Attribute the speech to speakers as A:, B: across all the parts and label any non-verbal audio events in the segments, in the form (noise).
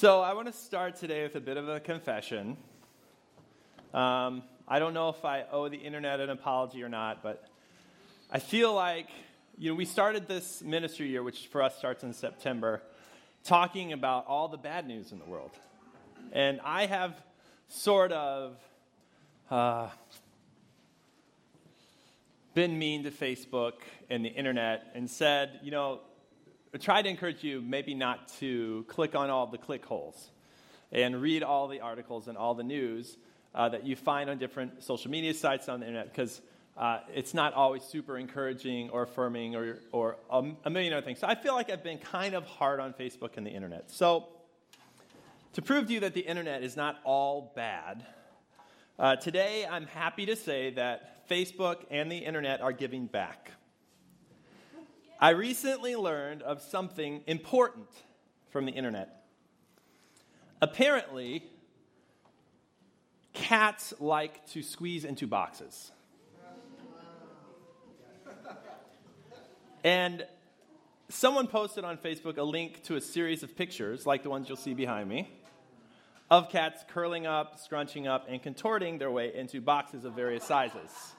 A: So, I want to start today with a bit of a confession. Um, I don't know if I owe the internet an apology or not, but I feel like, you know, we started this ministry year, which for us starts in September, talking about all the bad news in the world. And I have sort of uh, been mean to Facebook and the internet and said, you know, Tried to encourage you maybe not to click on all the click holes and read all the articles and all the news uh, that you find on different social media sites on the internet because uh, it's not always super encouraging or affirming or, or a, a million other things. So I feel like I've been kind of hard on Facebook and the internet. So to prove to you that the internet is not all bad, uh, today I'm happy to say that Facebook and the internet are giving back. I recently learned of something important from the internet. Apparently, cats like to squeeze into boxes. And someone posted on Facebook a link to a series of pictures, like the ones you'll see behind me, of cats curling up, scrunching up, and contorting their way into boxes of various sizes.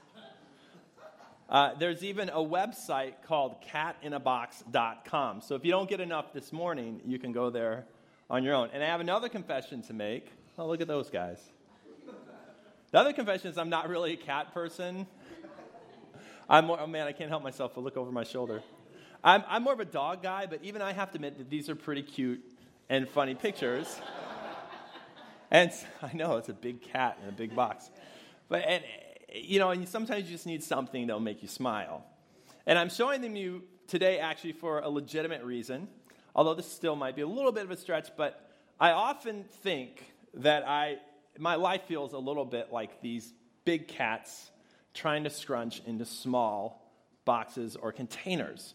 A: Uh, there's even a website called catinabox.com. So if you don't get enough this morning, you can go there on your own. And I have another confession to make. Oh, look at those guys. The other confession is I'm not really a cat person. I'm more, oh man, I can't help myself but look over my shoulder. I'm, I'm more of a dog guy, but even I have to admit that these are pretty cute and funny pictures. (laughs) and I know it's a big cat in a big box. But, and, you know, and sometimes you just need something that'll make you smile. And I'm showing them you today actually for a legitimate reason, although this still might be a little bit of a stretch, but I often think that I, my life feels a little bit like these big cats trying to scrunch into small boxes or containers.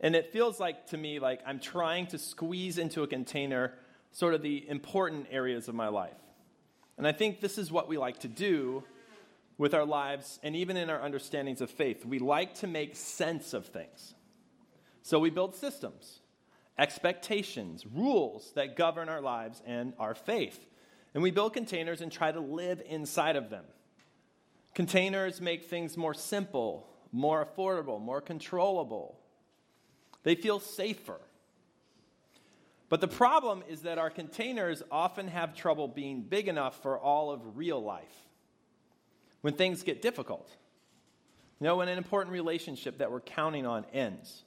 A: And it feels like to me like I'm trying to squeeze into a container sort of the important areas of my life. And I think this is what we like to do with our lives and even in our understandings of faith. We like to make sense of things. So we build systems, expectations, rules that govern our lives and our faith. And we build containers and try to live inside of them. Containers make things more simple, more affordable, more controllable. They feel safer. But the problem is that our containers often have trouble being big enough for all of real life when things get difficult. You know, when an important relationship that we're counting on ends,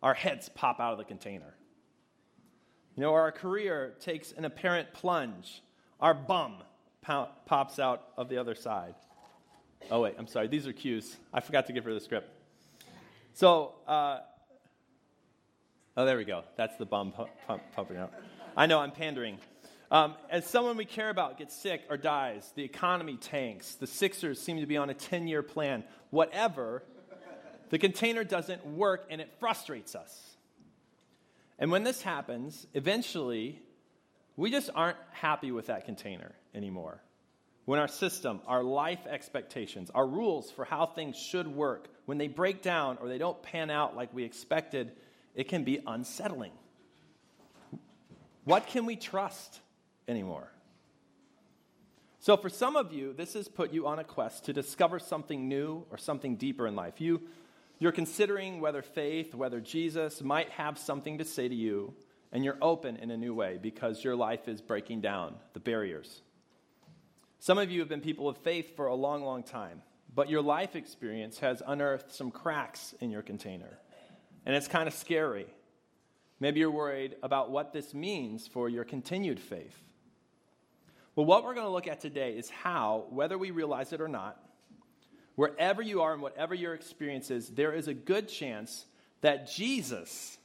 A: our heads pop out of the container. You know, our career takes an apparent plunge, our bum pops out of the other side. Oh, wait, I'm sorry. These are cues. I forgot to give her the script. So, uh, oh, there we go. That's the bum pumping out. I know I'm pandering. Um, as someone we care about gets sick or dies, the economy tanks, the Sixers seem to be on a 10 year plan, whatever, the container doesn't work and it frustrates us. And when this happens, eventually, we just aren't happy with that container anymore. When our system, our life expectations, our rules for how things should work, when they break down or they don't pan out like we expected, it can be unsettling. What can we trust? Anymore. So, for some of you, this has put you on a quest to discover something new or something deeper in life. You, you're considering whether faith, whether Jesus might have something to say to you, and you're open in a new way because your life is breaking down the barriers. Some of you have been people of faith for a long, long time, but your life experience has unearthed some cracks in your container, and it's kind of scary. Maybe you're worried about what this means for your continued faith. Well, what we're going to look at today is how, whether we realize it or not, wherever you are and whatever your experience is, there is a good chance that Jesus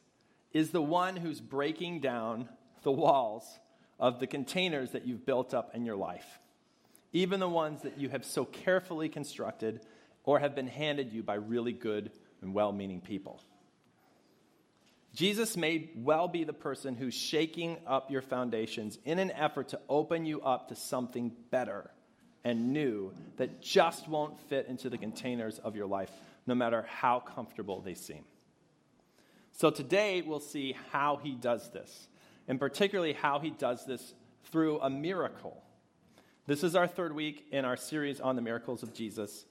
A: is the one who's breaking down the walls of the containers that you've built up in your life, even the ones that you have so carefully constructed or have been handed you by really good and well meaning people. Jesus may well be the person who's shaking up your foundations in an effort to open you up to something better and new that just won't fit into the containers of your life, no matter how comfortable they seem. So today we'll see how he does this. and particularly how he does this through a miracle. This is our third week in our series on the miracles of Jesus.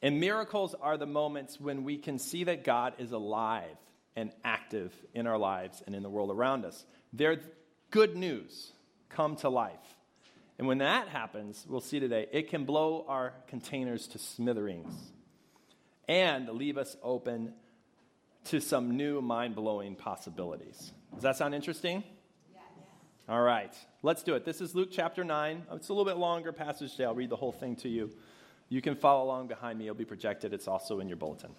A: And miracles are the moments when we can see that God is alive and active in our lives and in the world around us. They're good news come to life. And when that happens, we'll see today, it can blow our containers to smithereens and leave us open to some new mind blowing possibilities. Does that sound interesting? Yeah, yeah. All right, let's do it. This is Luke chapter 9. It's a little bit longer passage today. I'll read the whole thing to you. You can follow along behind me, it'll be projected. It's also in your bulletin.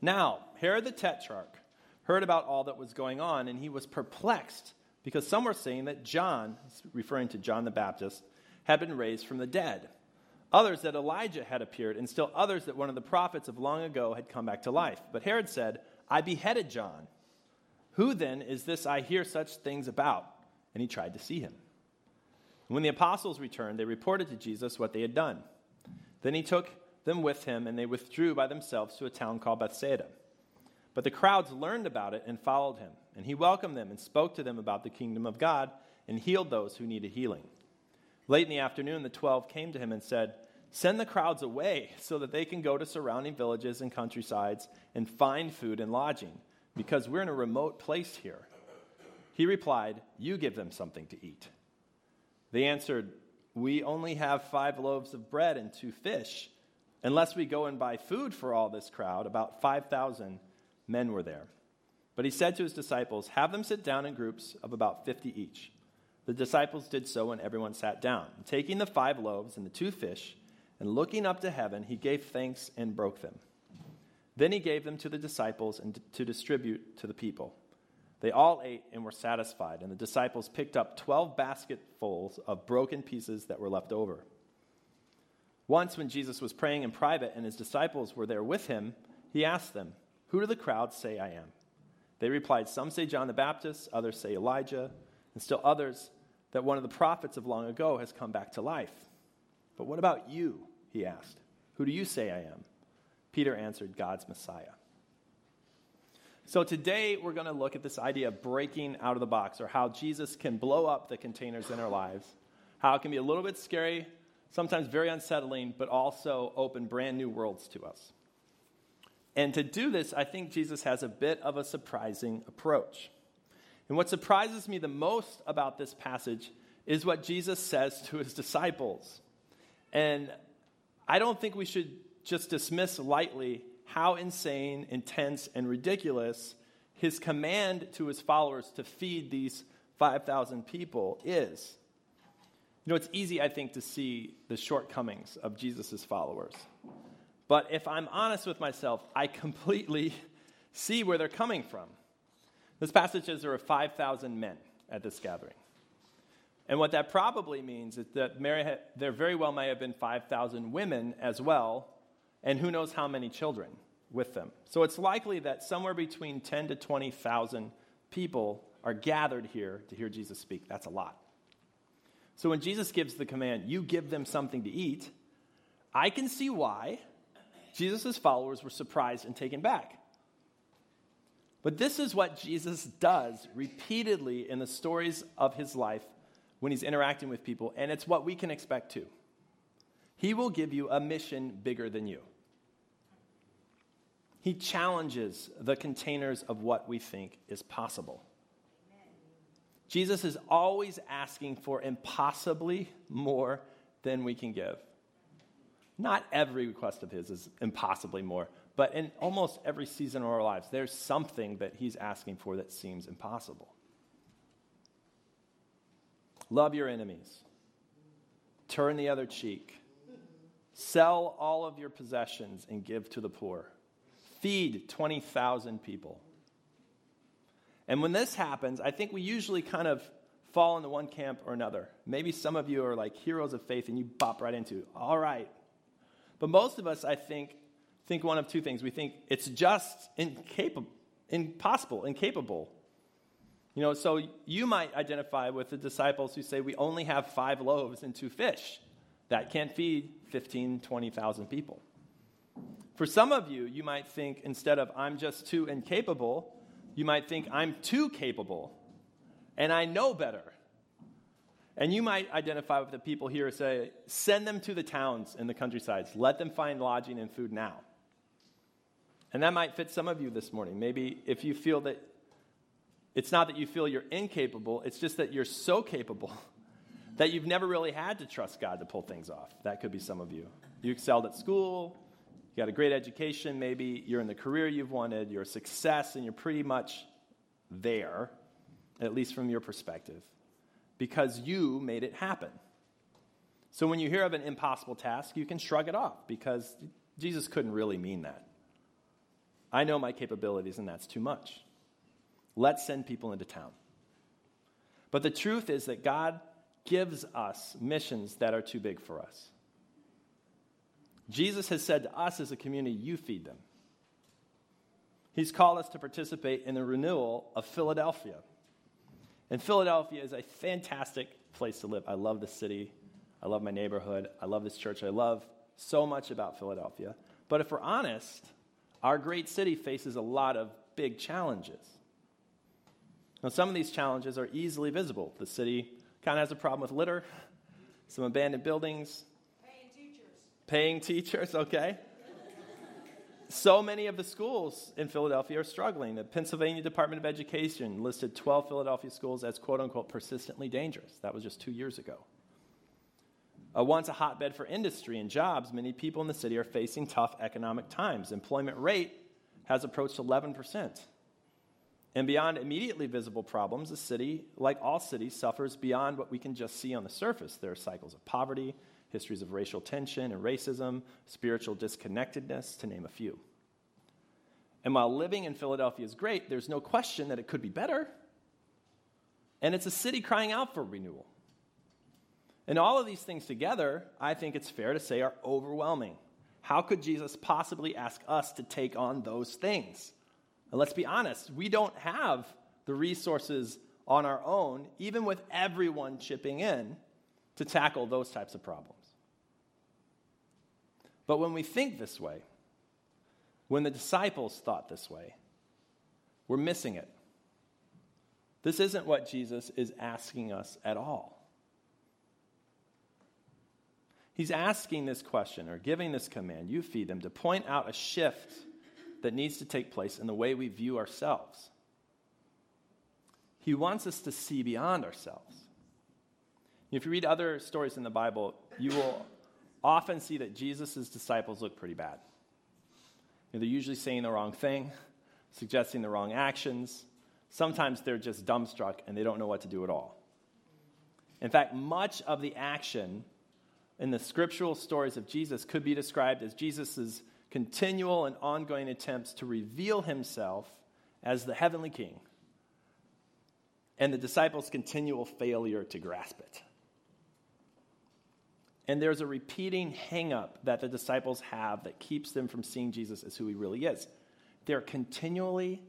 A: Now, Herod the Tetrarch heard about all that was going on, and he was perplexed because some were saying that John, referring to John the Baptist, had been raised from the dead. Others that Elijah had appeared, and still others that one of the prophets of long ago had come back to life. But Herod said, I beheaded John. Who then is this I hear such things about? And he tried to see him. When the apostles returned, they reported to Jesus what they had done. Then he took them with him, and they withdrew by themselves to a town called Bethsaida. But the crowds learned about it and followed him, and he welcomed them and spoke to them about the kingdom of God and healed those who needed healing. Late in the afternoon, the twelve came to him and said, Send the crowds away so that they can go to surrounding villages and countrysides and find food and lodging, because we're in a remote place here. He replied, You give them something to eat. They answered, We only have five loaves of bread and two fish. Unless we go and buy food for all this crowd, about 5,000 men were there. But he said to his disciples, Have them sit down in groups of about 50 each. The disciples did so, and everyone sat down. taking the five loaves and the two fish, and looking up to heaven, he gave thanks and broke them. Then he gave them to the disciples and to distribute to the people. They all ate and were satisfied, and the disciples picked up 12 basketfuls of broken pieces that were left over. Once, when Jesus was praying in private and his disciples were there with him, he asked them, Who do the crowds say I am? They replied, Some say John the Baptist, others say Elijah and still others that one of the prophets of long ago has come back to life. But what about you? He asked. Who do you say I am? Peter answered, God's Messiah. So today we're going to look at this idea of breaking out of the box or how Jesus can blow up the containers in our lives, how it can be a little bit scary, sometimes very unsettling, but also open brand new worlds to us. And to do this, I think Jesus has a bit of a surprising approach. And what surprises me the most about this passage is what Jesus says to his disciples. And I don't think we should just dismiss lightly how insane, intense, and ridiculous his command to his followers to feed these 5,000 people is. You know, it's easy, I think, to see the shortcomings of Jesus' followers. But if I'm honest with myself, I completely (laughs) see where they're coming from. This passage says there were 5,000 men at this gathering. And what that probably means is that there very well may have been 5,000 women as well, and who knows how many children with them. So it's likely that somewhere between 10 to 20,000 people are gathered here to hear Jesus speak. That's a lot. So when Jesus gives the command, you give them something to eat, I can see why Jesus' followers were surprised and taken back. But this is what Jesus does repeatedly in the stories of his life when he's interacting with people, and it's what we can expect too. He will give you a mission bigger than you. He challenges the containers of what we think is possible. Jesus is always asking for impossibly more than we can give. Not every request of his is impossibly more, but in almost every season of our lives, there's something that he's asking for that seems impossible. Love your enemies, turn the other cheek, sell all of your possessions and give to the poor, feed 20,000 people. And when this happens, I think we usually kind of fall into one camp or another. Maybe some of you are like heroes of faith and you bop right into, all right. But most of us, I think, think one of two things. We think it's just incapable, impossible, incapable. You know, so you might identify with the disciples who say we only have five loaves and two fish. That can't feed 15, 20,000 people. For some of you, you might think instead of I'm just too incapable, you might think I'm too capable and I know better. And you might identify with the people here who say, send them to the towns and the countrysides. Let them find lodging and food now. And that might fit some of you this morning. Maybe if you feel that it's not that you feel you're incapable, it's just that you're so capable (laughs) that you've never really had to trust God to pull things off. That could be some of you. You excelled at school, you got a great education, maybe you're in the career you've wanted, you're a success, and you're pretty much there, at least from your perspective, because you made it happen. So when you hear of an impossible task, you can shrug it off because Jesus couldn't really mean that. I know my capabilities, and that's too much. Let's send people into town. But the truth is that God gives us missions that are too big for us. Jesus has said to us as a community, You feed them. He's called us to participate in the renewal of Philadelphia. And Philadelphia is a fantastic place to live. I love the city. I love my neighborhood. I love this church. I love so much about Philadelphia. But if we're honest, our great city faces a lot of big challenges. Now, some of these challenges are easily visible. The city kind of has a problem with litter, some abandoned buildings. Paying teachers, (laughs) okay. so many of the schools in Philadelphia are struggling. The Pennsylvania Department of Education listed 12 Philadelphia schools as quote unquote persistently dangerous. That was just two years ago. Uh, once a hotbed for industry and jobs, many people in the city are facing tough economic times. Employment rate has approached 11%. And beyond immediately visible problems, the city, like all cities, suffers beyond what we can just see on the surface. There are cycles of poverty, histories of racial tension and racism, spiritual disconnectedness, to name a few. And while living in Philadelphia is great, there's no question that it could be better. And it's a city crying out for renewal. And all of these things together, I think it's fair to say, are overwhelming. How could Jesus possibly ask us to take on those things? And let's be honest, we don't have the resources on our own, even with everyone chipping in, to tackle those types of problems. But when we think this way, when the disciples thought this way, we're missing it. This isn't what Jesus is asking us at all. He's asking this question or giving this command, you feed them, to point out a shift that needs to take place in the way we view ourselves. He wants us to see beyond ourselves. If you read other stories in the Bible, you will often see that Jesus' disciples look pretty bad. You know, they're usually saying the wrong thing, suggesting the wrong actions. Sometimes they're just dumbstruck and they don't know what to do at all. In fact, much of the action in the scriptural stories of Jesus could be described as Jesus' continual and ongoing attempts to reveal himself as the heavenly king and the disciples' continual failure to grasp it. And there's a repeating hangup that the disciples have that keeps them from seeing Jesus as who he really is. They're continually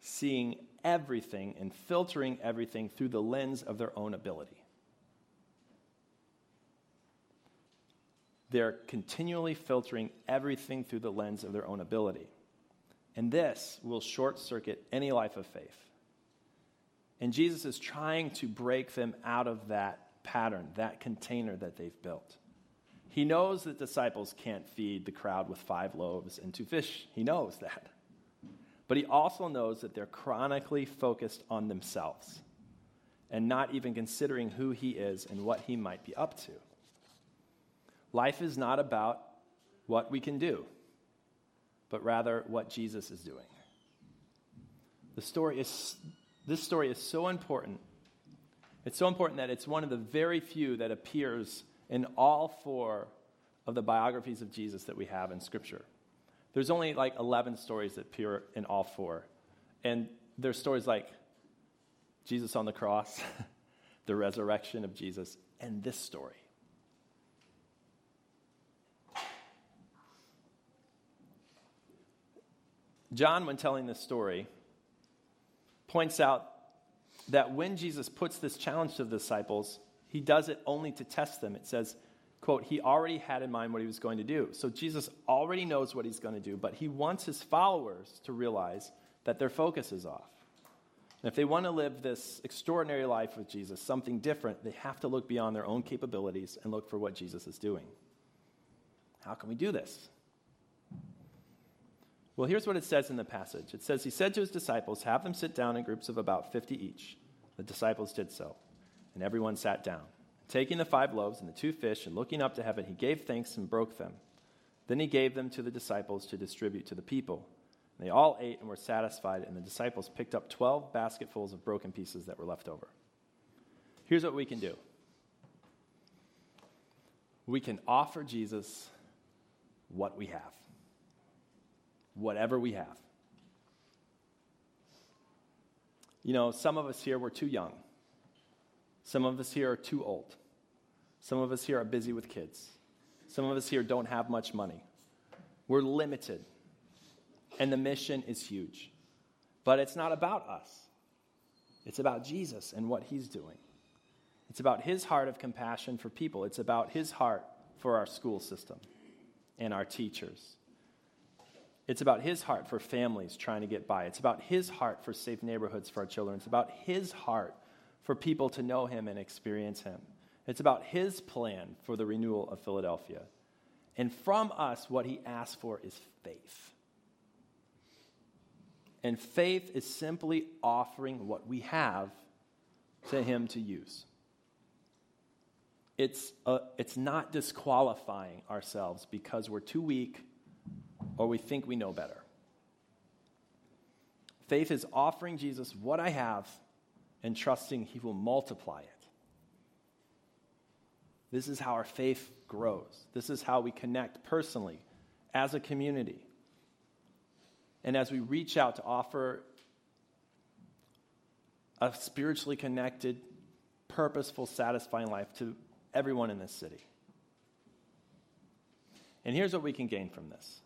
A: seeing everything and filtering everything through the lens of their own ability. They're continually filtering everything through the lens of their own ability. And this will short circuit any life of faith. And Jesus is trying to break them out of that pattern, that container that they've built. He knows that disciples can't feed the crowd with five loaves and two fish. He knows that. But he also knows that they're chronically focused on themselves and not even considering who he is and what he might be up to. Life is not about what we can do, but rather what Jesus is doing. The story is, this story is so important. It's so important that it's one of the very few that appears in all four of the biographies of Jesus that we have in Scripture. There's only like 11 stories that appear in all four. And there's stories like Jesus on the cross, (laughs) the resurrection of Jesus, and this story. John, when telling this story, points out that when Jesus puts this challenge to the disciples, he does it only to test them. It says, quote, he already had in mind what he was going to do. So Jesus already knows what he's going to do, but he wants his followers to realize that their focus is off. And if they want to live this extraordinary life with Jesus, something different, they have to look beyond their own capabilities and look for what Jesus is doing. How can we do this? Well, here's what it says in the passage it says, He said to his disciples, Have them sit down in groups of about 50 each. The disciples did so, and everyone sat down. Taking the five loaves and the two fish and looking up to heaven, he gave thanks and broke them. Then he gave them to the disciples to distribute to the people. And they all ate and were satisfied, and the disciples picked up 12 basketfuls of broken pieces that were left over. Here's what we can do we can offer Jesus what we have, whatever we have. You know, some of us here, we're too young. Some of us here are too old. Some of us here are busy with kids. Some of us here don't have much money. We're limited. And the mission is huge. But it's not about us, it's about Jesus and what he's doing. It's about his heart of compassion for people, it's about his heart for our school system and our teachers. It's about his heart for families trying to get by. It's about his heart for safe neighborhoods for our children. It's about his heart for people to know him and experience him. It's about his plan for the renewal of Philadelphia. And from us, what he asks for is faith. And faith is simply offering what we have to him to use. It's, uh, it's not disqualifying ourselves because we're too weak or we think we know better. Faith is offering Jesus what I have and trusting he will multiply it. This is how our faith grows. This is how we connect personally as a community. And as we reach out to offer a spiritually connected, purposeful, satisfying life to everyone in this city. And here's what we can gain from this.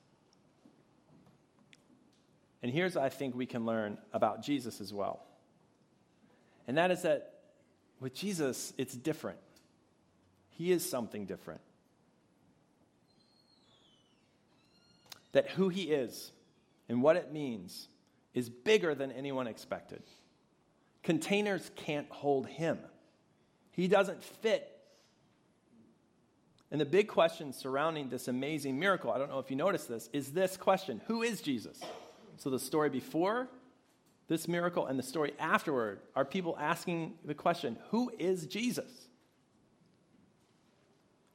A: And here's, I think, we can learn about Jesus as well. And that is that with Jesus, it's different. He is something different. That who he is and what it means is bigger than anyone expected. Containers can't hold him, he doesn't fit. And the big question surrounding this amazing miracle, I don't know if you noticed this, is this question Who is Jesus? So the story before this miracle and the story afterward are people asking the question Who is Jesus?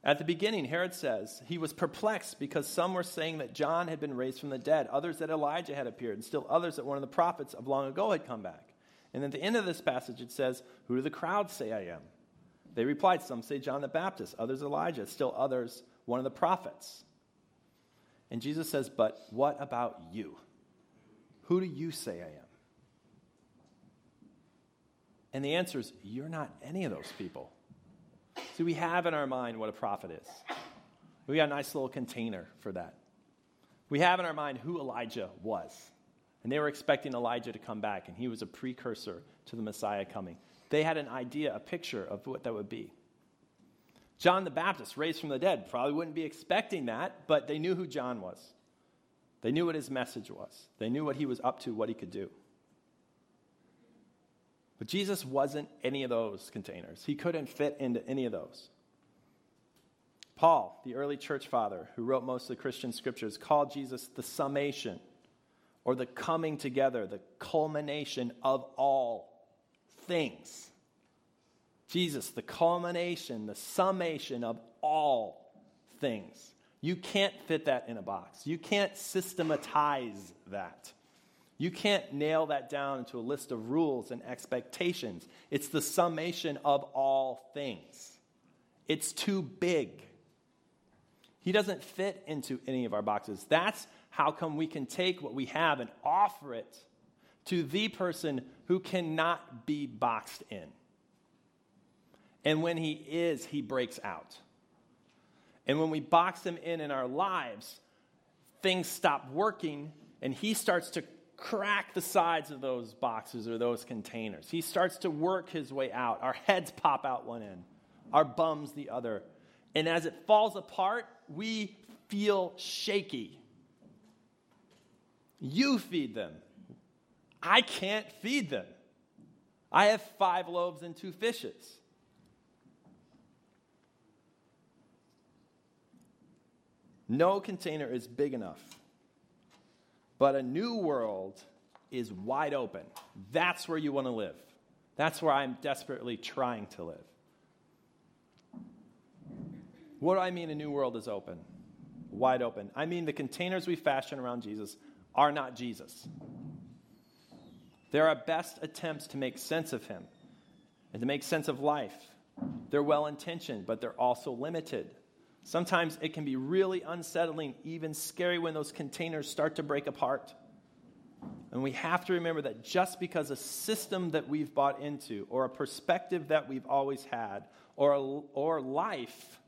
A: At the beginning, Herod says he was perplexed because some were saying that John had been raised from the dead, others that Elijah had appeared, and still others that one of the prophets of long ago had come back. And at the end of this passage, it says, Who do the crowds say I am? They replied, Some say John the Baptist, others Elijah, still others one of the prophets. And Jesus says, But what about you? Who do you say I am? And the answer is, You're not any of those people. See, we have in our mind what a prophet is. We got a nice little container for that. We have in our mind who Elijah was. And they were expecting Elijah to come back, and he was a precursor to the Messiah coming. They had an idea, a picture of what that would be. John the Baptist, raised from the dead, probably wouldn't be expecting that, but they knew who John was. They knew what his message was, they knew what he was up to, what he could do. But Jesus wasn't any of those containers. He couldn't fit into any of those. Paul, the early church father who wrote most of the Christian scriptures, called Jesus the summation or the coming together, the culmination of all things. Jesus, the culmination, the summation of all things. You can't fit that in a box. You can't systematize that. You can't nail that down into a list of rules and expectations. It's the summation of all things. It's too big. He doesn't fit into any of our boxes. That's how come we can take what we have and offer it to the person who cannot be boxed in. And when he is, he breaks out. And when we box him in in our lives, things stop working and he starts to crack the sides of those boxes or those containers. He starts to work his way out. Our heads pop out one end, our bums the other. And as it falls apart, we feel shaky. You feed them. I can't feed them. I have five loaves and two fishes. No container is big enough. But a new world is wide open. That's where you want to live. That's where I'm desperately trying to live. What do I mean a new world is open? Wide open. I mean the containers we fashion around Jesus are not Jesus. They're our best attempts to make sense of him and to make sense of life. They're well intentioned, but they're also limited. Sometimes it can be really unsettling, even scary when those containers start to break apart. And we have to remember that just because a system that we've bought into, or a perspective that we've always had, or, or life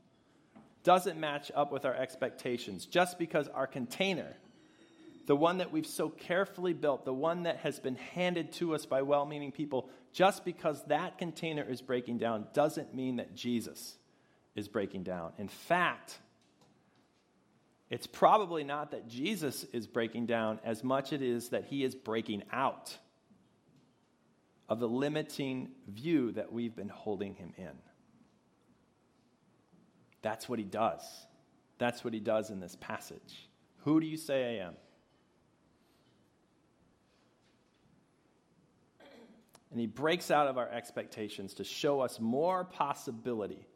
A: doesn't match up with our expectations, just because our container, the one that we've so carefully built, the one that has been handed to us by well meaning people, just because that container is breaking down doesn't mean that Jesus is breaking down. In fact, it's probably not that Jesus is breaking down as much it is that he is breaking out of the limiting view that we've been holding him in. That's what he does. That's what he does in this passage. Who do you say I am? And he breaks out of our expectations to show us more possibility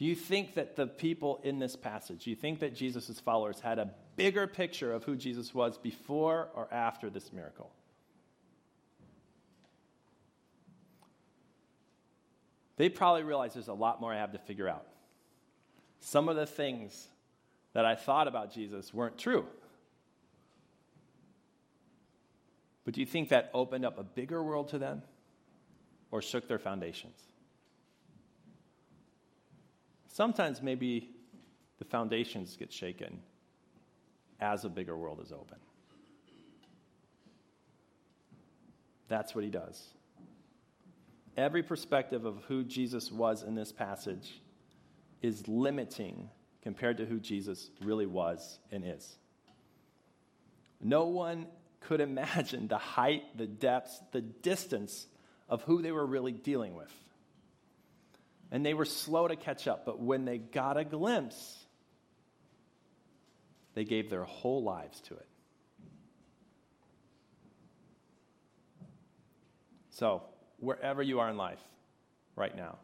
A: do you think that the people in this passage, do you think that Jesus' followers had a bigger picture of who Jesus was before or after this miracle? They probably realized there's a lot more I have to figure out. Some of the things that I thought about Jesus weren't true. But do you think that opened up a bigger world to them or shook their foundations? Sometimes maybe the foundations get shaken as a bigger world is open. That's what he does. Every perspective of who Jesus was in this passage is limiting compared to who Jesus really was and is. No one could (laughs) imagine the height, the depths, the distance of who they were really dealing with and they were slow to catch up. But when they got a glimpse, they gave their whole lives to it. So, wherever you are in life right now,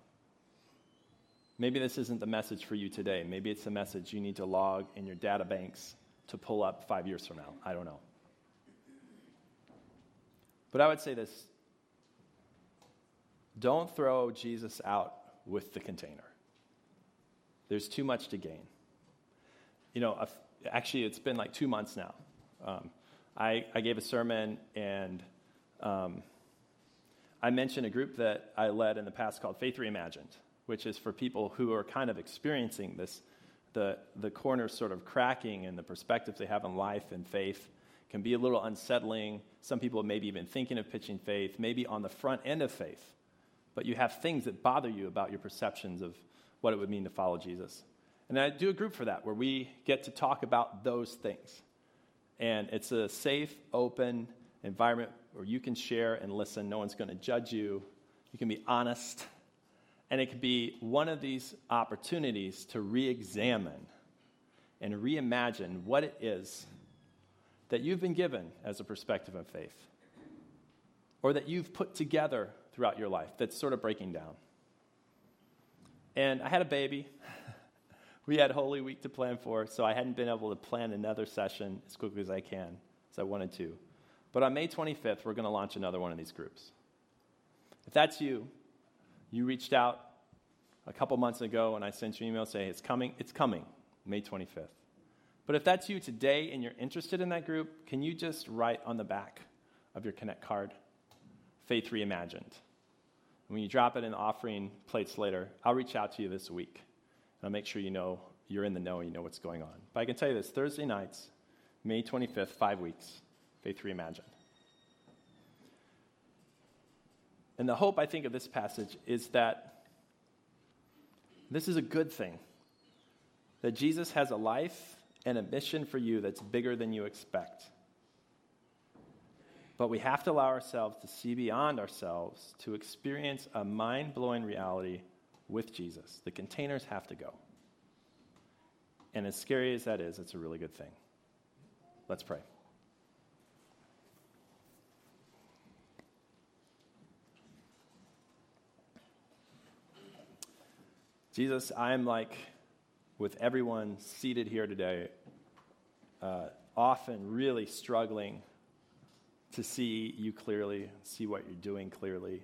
A: maybe this isn't the message for you today. Maybe it's a message you need to log in your data banks to pull up five years from now. I don't know. But I would say this don't throw Jesus out with the container. There's too much to gain. You know, actually, it's been like two months now. Um, I, I, gave a sermon and um, I mentioned a group that I led in the past called Faith Reimagined, which is for people who are kind of experiencing this, the, the corners sort of cracking and the perspectives they have on life and faith can be a little unsettling. Some people may be even thinking of pitching faith, maybe on the front end of faith but you have things that bother you about your perceptions of what it would mean to follow Jesus. And I do a group for that where we get to talk about those things. And it's a safe, open environment where you can share and listen. No one's going to judge you. You can be honest. And it can be one of these opportunities to re examine and reimagine what it is that you've been given as a perspective of faith, or that you've put together throughout your life that's sort of breaking down. And I had a baby. (laughs) we had Holy Week to plan for, so I hadn't been able to plan another session as quickly as I can, as I wanted to. But on May 25th, we're going to launch another one of these groups. If that's you, you reached out a couple months ago and I sent you an email saying it's coming, it's coming, May 25th. But if that's you today and you're interested in that group, can you just write on the back of your Connect card, Faith Reimagined? When you drop it in the offering plates later, I'll reach out to you this week. And I'll make sure you know you're in the know and you know what's going on. But I can tell you this Thursday nights, May 25th, five weeks, Faith Reimagined. And the hope, I think, of this passage is that this is a good thing. That Jesus has a life and a mission for you that's bigger than you expect. But we have to allow ourselves to see beyond ourselves to experience a mind blowing reality with Jesus. The containers have to go. And as scary as that is, it's a really good thing. Let's pray. Jesus, I am like with everyone seated here today, uh, often really struggling to see you clearly, see what you're doing clearly,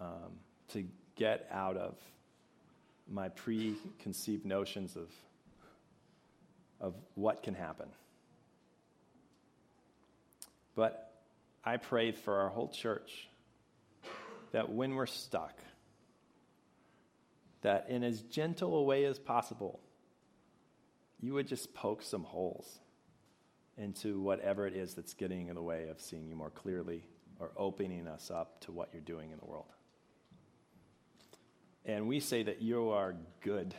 A: um, to get out of my preconceived notions of, of what can happen. But I pray for our whole church that when we're stuck, that in as gentle a way as possible, you would just poke some holes into whatever it is that's getting in the way of seeing you more clearly or opening us up to what you're doing in the world. And we say that you are good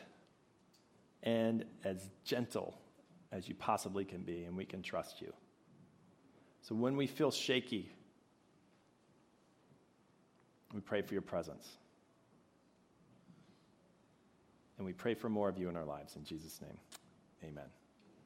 A: and as gentle as you possibly can be, and we can trust you. So when we feel shaky, we pray for your presence. And we pray for more of you in our lives. In Jesus' name, amen.